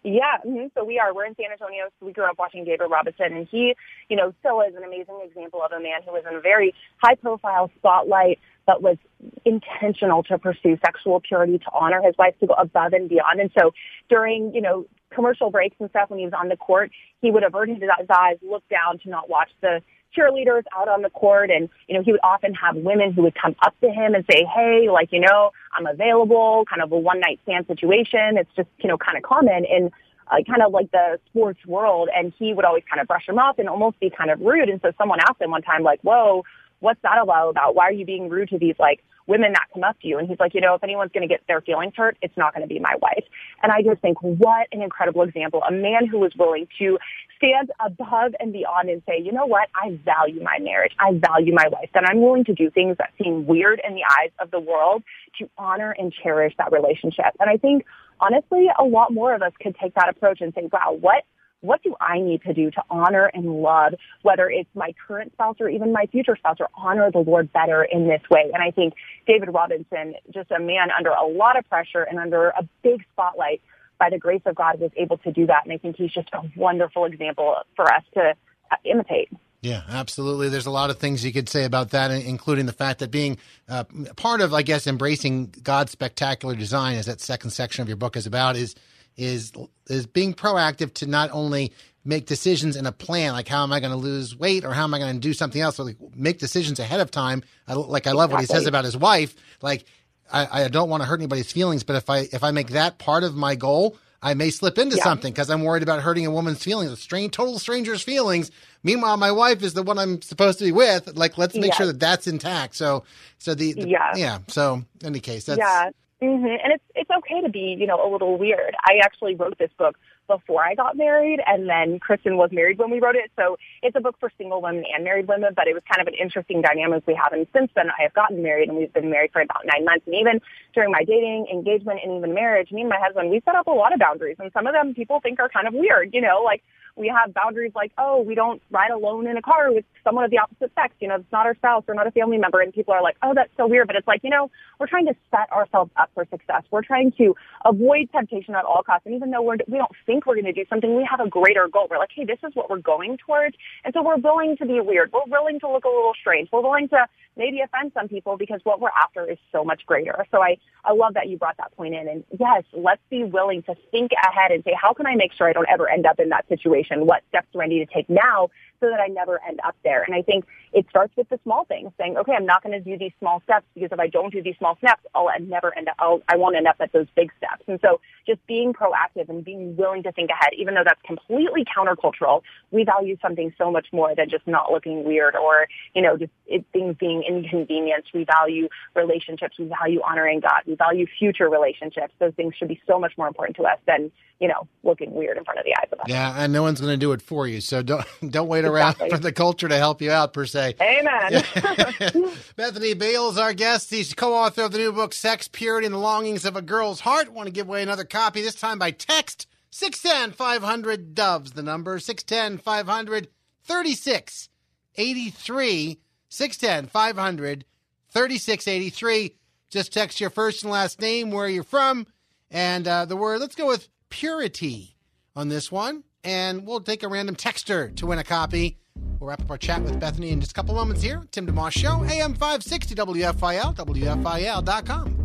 Yeah, mm-hmm. so we are. We're in San Antonio. So we grew up watching David Robinson, and he, you know, still is an amazing example of a man who was in a very high-profile spotlight, but was intentional to pursue sexual purity, to honor his wife, to go above and beyond. And so during, you know, commercial breaks and stuff when he was on the court, he would avert his eyes, look down to not watch the cheerleaders out on the court. And, you know, he would often have women who would come up to him and say, Hey, like, you know, I'm available, kind of a one night stand situation. It's just, you know, kind of common in uh, kind of like the sports world. And he would always kind of brush him off and almost be kind of rude. And so someone asked him one time, like, whoa, what's that all about? Why are you being rude to these like women that come up to you? And he's like, you know, if anyone's going to get their feelings hurt, it's not going to be my wife. And I just think what an incredible example. A man who was willing to stand above and beyond and say, you know what? I value my marriage. I value my wife and I'm willing to do things that seem weird in the eyes of the world to honor and cherish that relationship. And I think honestly, a lot more of us could take that approach and say, wow, what what do I need to do to honor and love, whether it's my current spouse or even my future spouse, or honor the Lord better in this way? And I think David Robinson, just a man under a lot of pressure and under a big spotlight, by the grace of God, was able to do that. And I think he's just a wonderful example for us to uh, imitate. Yeah, absolutely. There's a lot of things you could say about that, including the fact that being uh, part of, I guess, embracing God's spectacular design, as that second section of your book is about, is is is being proactive to not only make decisions in a plan, like how am I going to lose weight or how am I going to do something else, or like make decisions ahead of time. I, like I love exactly. what he says about his wife. Like I, I don't want to hurt anybody's feelings, but if I if I make that part of my goal, I may slip into yeah. something because I'm worried about hurting a woman's feelings, a strange, total stranger's feelings. Meanwhile, my wife is the one I'm supposed to be with. Like, let's make yes. sure that that's intact. So, so the, the yeah, yeah. So, in any case, that's yeah, mm-hmm. and it's it's okay to be you know a little weird. I actually wrote this book before I got married, and then Kristen was married when we wrote it. So it's a book for single women and married women, but it was kind of an interesting dynamic we have. And since then, I have gotten married, and we've been married for about nine months. And even during my dating, engagement, and even marriage, me and my husband, we set up a lot of boundaries, and some of them people think are kind of weird. You know, like we have boundaries like, oh, we don't ride alone in a car with someone of the opposite sex. You know, it's not our spouse or not a family member. And people are like, oh, that's so weird. But it's like, you know, we're trying to set ourselves up for success. We're trying to avoid temptation at all costs. And even though we're, we don't think we're going to do something, we have a greater goal. We're like, hey, this is what we're going towards. And so we're willing to be weird. We're willing to look a little strange. We're willing to maybe offend some people because what we're after is so much greater. So I, I love that you brought that point in. And yes, let's be willing to think ahead and say, how can I make sure I don't ever end up in that situation? What steps do I need to take now so that I never end up there? And I think it starts with the small things, saying, okay, I'm not going to do these small steps because if I don't do these small steps, I'll never end up, I'll, I won't end up at those big steps. And so just being proactive and being willing to think ahead, even though that's completely countercultural, we value something so much more than just not looking weird or, you know, just it, things being inconvenienced. We value relationships. We value honoring God. We value future relationships. Those things should be so much more important to us than, you know, looking weird in front of the eyes of us. Yeah, and no one's going to do it for you. So don't don't wait around for the culture to help you out per se. Amen. Bethany Beal is our guest. He's co-author of the new book "Sex, Purity, and the Longings of a Girl's Heart." Want to give away another copy this time by text 610 500 Doves. The number 610 500 36 83 610 500 3683. Just text your first and last name, where you're from, and uh, the word. Let's go with purity on this one. And we'll take a random texter to win a copy. We'll wrap up our chat with Bethany in just a couple moments here. Tim DeMoss Show, AM 560 WFIL, WFIL.com.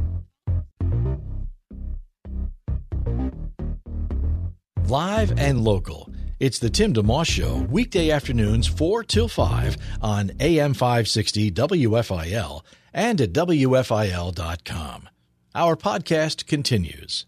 Live and local. It's the Tim DeMoss Show, weekday afternoons 4 till 5 on AM 560 WFIL and at WFIL.com. Our podcast continues.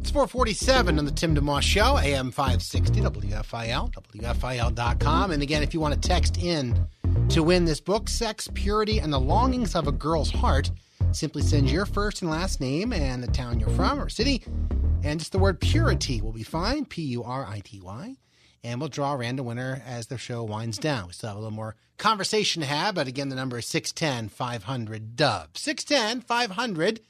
It's 447 on the Tim DeMoss Show, AM 560, WFIL, WFIL.com. And again, if you want to text in to win this book, Sex, Purity, and the Longings of a Girl's Heart, simply send your first and last name and the town you're from or city, and just the word purity will be fine, P U R I T Y. And we'll draw a random winner as the show winds down. We still have a little more conversation to have, but again, the number is 610 500 Dove. 610 500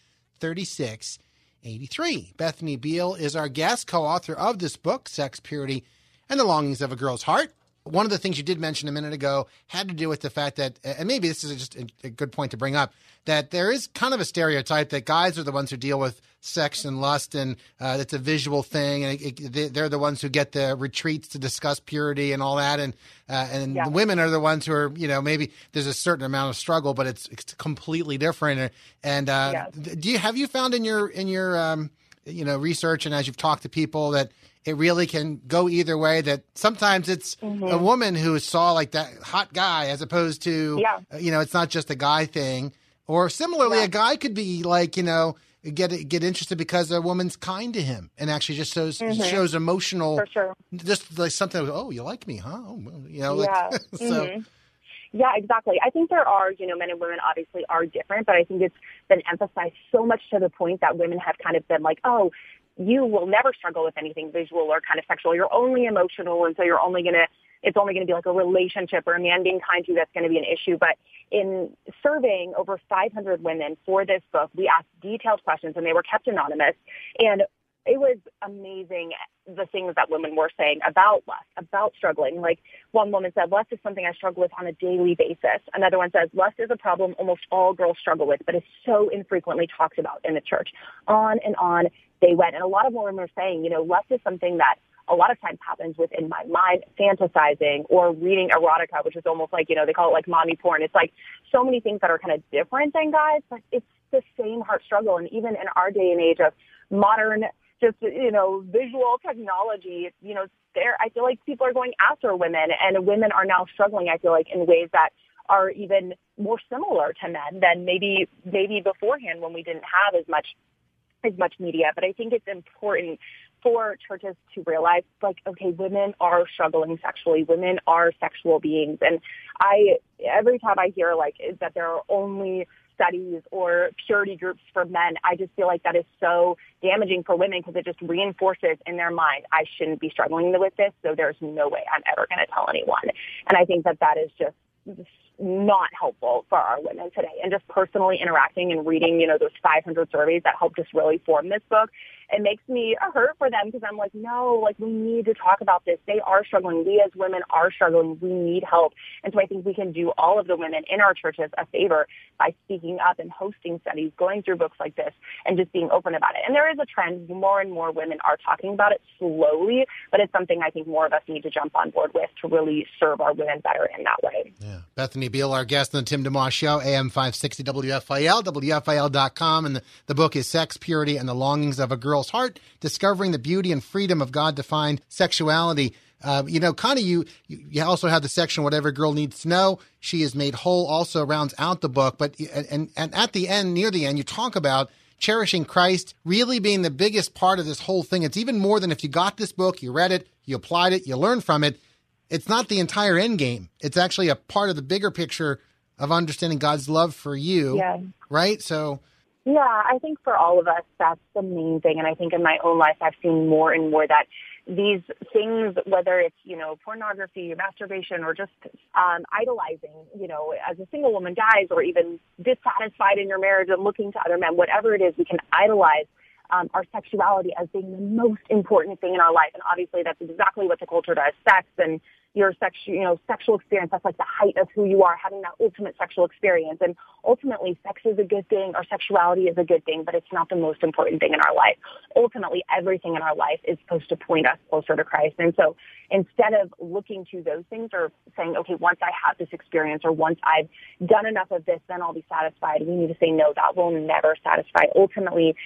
36 83. Bethany Beal is our guest, co author of this book, Sex, Purity, and the Longings of a Girl's Heart. One of the things you did mention a minute ago had to do with the fact that, and maybe this is just a good point to bring up, that there is kind of a stereotype that guys are the ones who deal with sex and lust, and uh, it's a visual thing, and it, it, they're the ones who get the retreats to discuss purity and all that, and uh, and yeah. the women are the ones who are, you know, maybe there's a certain amount of struggle, but it's, it's completely different. And uh, yeah. do you have you found in your in your um, you know research and as you've talked to people that it really can go either way. That sometimes it's mm-hmm. a woman who saw like that hot guy as opposed to, yeah. Uh, you know, it's not just a guy thing. Or similarly, yeah. a guy could be like, you know, get get interested because a woman's kind to him and actually just shows mm-hmm. shows emotional. For sure. Just like something. Oh, you like me, huh? Oh, you know. Yeah. So. Mm-hmm. Yeah, exactly. I think there are, you know, men and women obviously are different, but I think it's been emphasized so much to the point that women have kind of been like, oh, you will never struggle with anything visual or kind of sexual. You're only emotional, and so you're only going to it's only going to be like a relationship or a man being kind to you that's going to be an issue. But in surveying over 500 women for this book, we asked detailed questions and they were kept anonymous. And it was amazing the things that women were saying about lust, about struggling. Like one woman said, lust is something I struggle with on a daily basis. Another one says, lust is a problem almost all girls struggle with, but is so infrequently talked about in the church. On and on they went. And a lot of women were saying, you know, lust is something that a lot of times happens within my mind, fantasizing or reading erotica, which is almost like, you know, they call it like mommy porn. It's like so many things that are kind of different than guys, but it's the same heart struggle. And even in our day and age of modern, just, you know, visual technology, you know, there, I feel like people are going after women and women are now struggling, I feel like, in ways that are even more similar to men than maybe, maybe beforehand when we didn't have as much as much media, but I think it's important for churches to realize like, okay, women are struggling sexually. Women are sexual beings. And I, every time I hear like that there are only studies or purity groups for men, I just feel like that is so damaging for women because it just reinforces in their mind, I shouldn't be struggling with this. So there's no way I'm ever going to tell anyone. And I think that that is just not helpful for our women today. And just personally interacting and reading, you know, those 500 surveys that helped us really form this book, it makes me a hurt for them because I'm like, no, like we need to talk about this. They are struggling. We as women are struggling. We need help. And so I think we can do all of the women in our churches a favor by speaking up and hosting studies, going through books like this and just being open about it. And there is a trend. More and more women are talking about it slowly, but it's something I think more of us need to jump on board with to really serve our women better in that way. Yeah. Bethany Beal, our guest on the Tim DeMoss Show, AM 560 WFIL, WFIL.com. And the, the book is Sex, Purity, and the Longings of a Girl's Heart, Discovering the Beauty and Freedom of God-Defined Sexuality. Uh, you know, Connie, you, you also have the section whatever girl needs to know. She is made whole. Also rounds out the book, but and and at the end, near the end, you talk about cherishing Christ really being the biggest part of this whole thing. It's even more than if you got this book, you read it, you applied it, you learned from it. It's not the entire end game. It's actually a part of the bigger picture of understanding God's love for you. Yeah. Right. So. Yeah, I think for all of us, that's the main thing. And I think in my own life, I've seen more and more that these things, whether it's, you know, pornography, masturbation, or just um, idolizing, you know, as a single woman guys, or even dissatisfied in your marriage and looking to other men, whatever it is, we can idolize um, our sexuality as being the most important thing in our life. And obviously that's exactly what the culture does. Sex and your sexual, you know, sexual experience. That's like the height of who you are, having that ultimate sexual experience. And ultimately, sex is a good thing. Our sexuality is a good thing, but it's not the most important thing in our life. Ultimately, everything in our life is supposed to point us closer to Christ. And so instead of looking to those things or saying, okay, once I have this experience or once I've done enough of this, then I'll be satisfied. We need to say, no, that will never satisfy. Ultimately,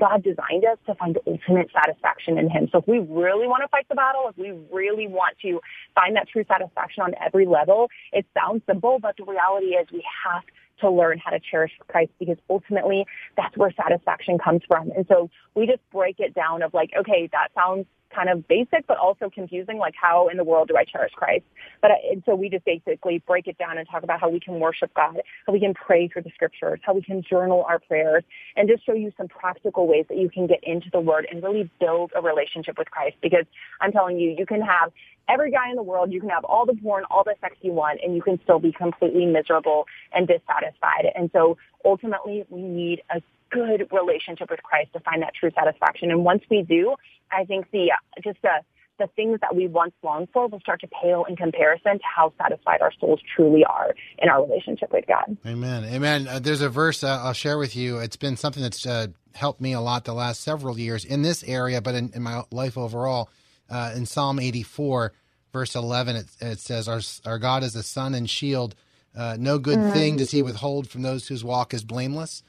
God designed us to find ultimate satisfaction in Him. So if we really want to fight the battle, if we really want to find that true satisfaction on every level, it sounds simple, but the reality is we have to learn how to cherish Christ because ultimately that's where satisfaction comes from. And so we just break it down of like, okay, that sounds kind of basic, but also confusing. Like, how in the world do I cherish Christ? But uh, and so we just basically break it down and talk about how we can worship God, how we can pray through the scriptures, how we can journal our prayers, and just show you some practical ways that you can get into the Word and really build a relationship with Christ. Because I'm telling you, you can have every guy in the world, you can have all the porn, all the sex you want, and you can still be completely miserable and dissatisfied. And so ultimately, we need a good relationship with Christ to find that true satisfaction. And once we do, I think the just the the things that we once longed for will start to pale in comparison to how satisfied our souls truly are in our relationship with God. Amen. Amen. Uh, there's a verse uh, I'll share with you. It's been something that's uh, helped me a lot the last several years in this area, but in, in my life overall. Uh, in Psalm 84, verse 11, it, it, says, our, our God is a sun and shield. Uh, no good mm-hmm. thing does he withhold from those whose walk is blameless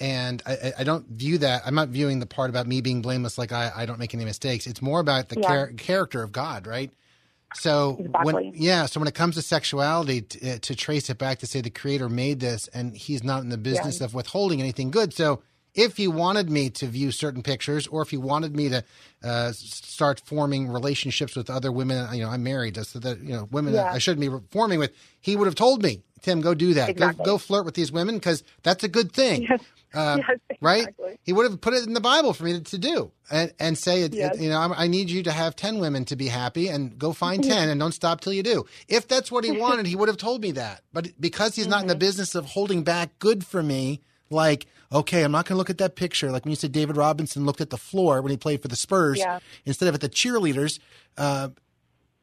and I, I, don't view that. I'm not viewing the part about me being blameless like I, I don't make any mistakes. It's more about the yeah. char- character of God, right? So exactly. when yeah, so when it comes to sexuality, to, uh, to, trace it back to say the Creator made this, and He's not in the business yeah. of withholding anything good. So if He wanted me to view certain pictures, or if He wanted me to uh, start forming relationships with other women, you know, I'm married, so that you know, women yeah. I shouldn't be forming with, He would have told me, Tim, go do that. Exactly. Go, go flirt with these women because that's a good thing. Yes. Uh, yes, exactly. Right? He would have put it in the Bible for me to, to do and, and say, it, yes. it, you know, I, I, need you to have 10 women to be happy and go find 10 and don't stop till you do. If that's what he wanted, he would have told me that. But because he's mm-hmm. not in the mm-hmm. business of holding back good for me, like, okay, I'm not going to look at that picture. Like when you said David Robinson looked at the floor when he played for the Spurs yeah. instead of at the cheerleaders, uh,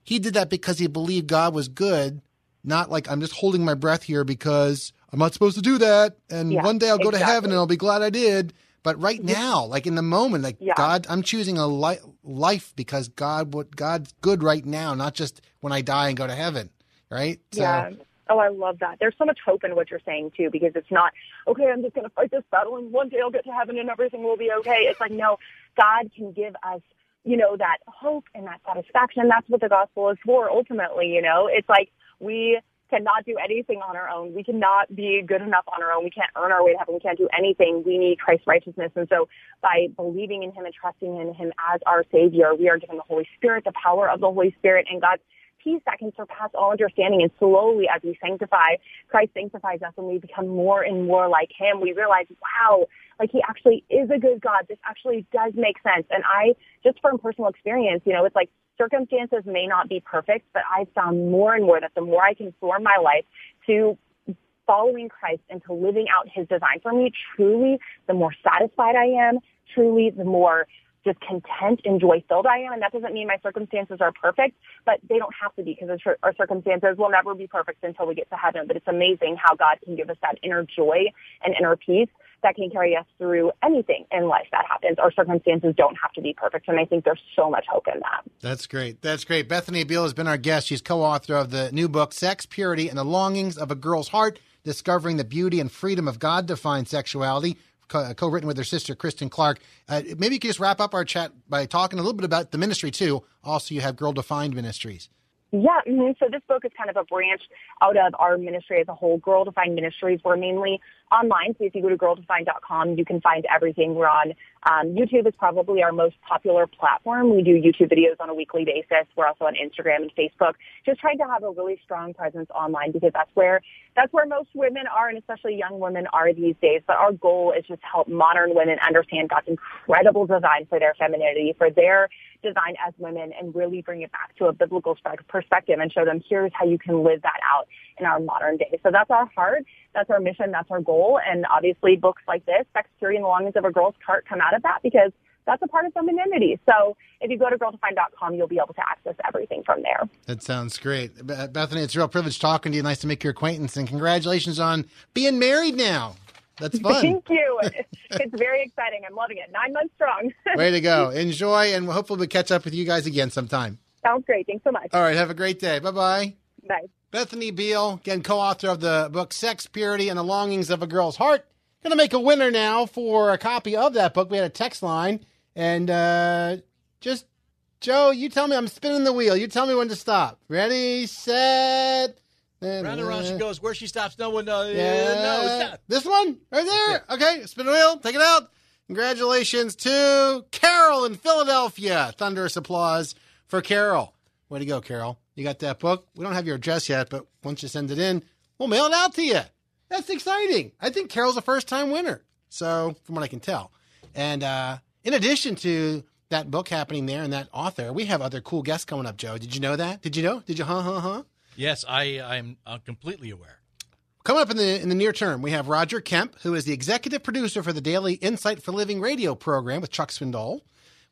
he did that because he believed God was good, not like I'm just holding my breath here because I'm not supposed to do that. And yeah, one day I'll go exactly. to heaven and I'll be glad I did. But right now, like in the moment, like Yeah. God, I'm choosing a li- life because God, what God's good right now, not just when I die and go to heaven, right? So, Yeah. Oh, I love that. There's so much hope in what you're saying too, because it's not okay. I'm just going to fight this battle, and one day I'll get to heaven, and everything will be okay. It's like no, God can give us, you know, that hope and that satisfaction. That's what the gospel is for. Ultimately, you know, it's like we cannot do anything on our own. We cannot be good enough on our own. We can't earn our way to heaven. We can't do anything. We need Christ's righteousness. And so by believing in him and trusting in him as our savior, we are given the Holy Spirit, the power of the Holy Spirit and God's peace that can surpass all understanding. And slowly as we sanctify, Christ sanctifies us and we become more and more like him. We realize, wow, like he actually is a good God. This actually does make sense. And I, just from personal experience, you know, it's like circumstances may not be perfect, but I've found more and more that the more I conform my life to following Christ and to living out his design for me, truly, the more satisfied I am, truly, the more just content and joy filled I am. And that doesn't mean my circumstances are perfect, but they don't have to be because our- our circumstances will never be perfect until we get to heaven. But it's amazing how God can give us that inner joy and inner peace that can carry us through anything in life that happens. Our circumstances don't have to be perfect. And I think there's so much hope in that. That's great. That's great. Bethany Beal has been our guest. She's co author of the new book, Sex, Purity, and the Longings of a Girl's Heart Discovering the Beauty and Freedom of God Defined Sexuality, co written with her sister, Kristen Clark. Uh, maybe you could just wrap up our chat by talking a little bit about the ministry, too. Also, you have Girl Defined Ministries. Yeah, hmm so this book is kind of a branch out of our ministry as a whole. Girl Defined Ministries, we're mainly online. So if you go to girldefined.com, you can find everything. We're on um, YouTube is probably our most popular platform. We do YouTube videos on a weekly basis. We're also on Instagram and Facebook. Just trying to have a really strong presence online because that's where that's where most women are, and especially young women are these days. But our goal is just to help modern women understand God's incredible design for their femininity, for their design as women, and really bring it back to a biblical perspective and show them here's how you can live that out in our modern day. So that's our heart. That's our mission. That's our goal. And obviously books like this, Sex, Purity, and the Longings of a Girl's Heart come out of that because that's a part of femininity. So if you go to girldefined.com, you'll be able to access everything from there. That sounds great. Bethany, it's a real privilege talking to you. Nice to make your acquaintance, and congratulations on being married now. That's fun. Thank you. It's very exciting. I'm loving it. Nine months strong. Way to go. Enjoy, and hopefully we'll catch up with you guys again sometime. Sounds great. Thanks so much. All right, have a great day. Bye-bye. bye. Bethany Beal, again, co author of the book Sex, Purity, and the Longings of a Girl's Heart. Going to make a winner now for a copy of that book. We had a text line, and uh, just, Joe, you tell me, I'm spinning the wheel. You tell me when to stop. Ready, set. Round and round she goes. Where she stops, no one knows. Yeah. knows. This one right there. Okay, spin the wheel. Take it out. Congratulations to Carol in Philadelphia. Thunderous applause for Carol. Way to go, Carol. You got that book. We don't have your address yet, but once you send it in, we'll mail it out to you. That's exciting. I think Carol's a first time winner. So, from what I can tell. And uh, in addition to that book happening there and that author, we have other cool guests coming up, Joe. Did you know that? Did you know? Did you, huh, huh, huh? Yes, I, I'm uh, completely aware. Coming up in the in the near term, we have Roger Kemp, who is the executive producer for the Daily Insight for Living radio program with Chuck Swindoll.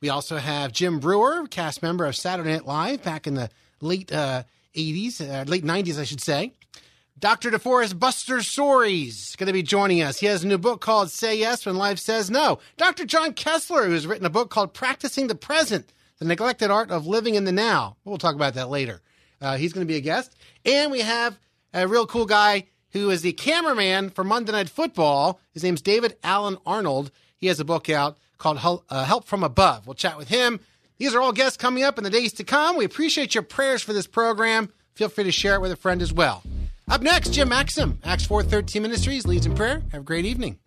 We also have Jim Breuer, cast member of Saturday Night Live back in the late uh, 80s, uh, late 90s, I should say. Dr. DeForest Buster Soaries going to be joining us. He has a new book called Say Yes When Life Says No. Dr. John Kessler, who has written a book called Practicing the Present, The Neglected Art of Living in the Now. We'll talk about that later. Uh, he's going to be a guest. And we have a real cool guy who is the cameraman for Monday Night Football. His name's David Allen Arnold. He has a book out called uh, Help from Above. We'll chat with him. These are all guests coming up in the days to come. We appreciate your prayers for this program. Feel free to share it with a friend as well. Up next, Jim Maxim, Acts 413 Ministries, leads in prayer. Have a great evening.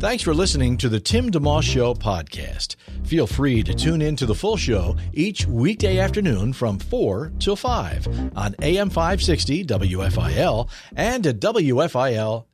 Thanks for listening to the Tim DeMoss Show podcast. Feel free to tune in to the full show each weekday afternoon from 4 till 5 on AM 560 WFIL and at WFIL.com.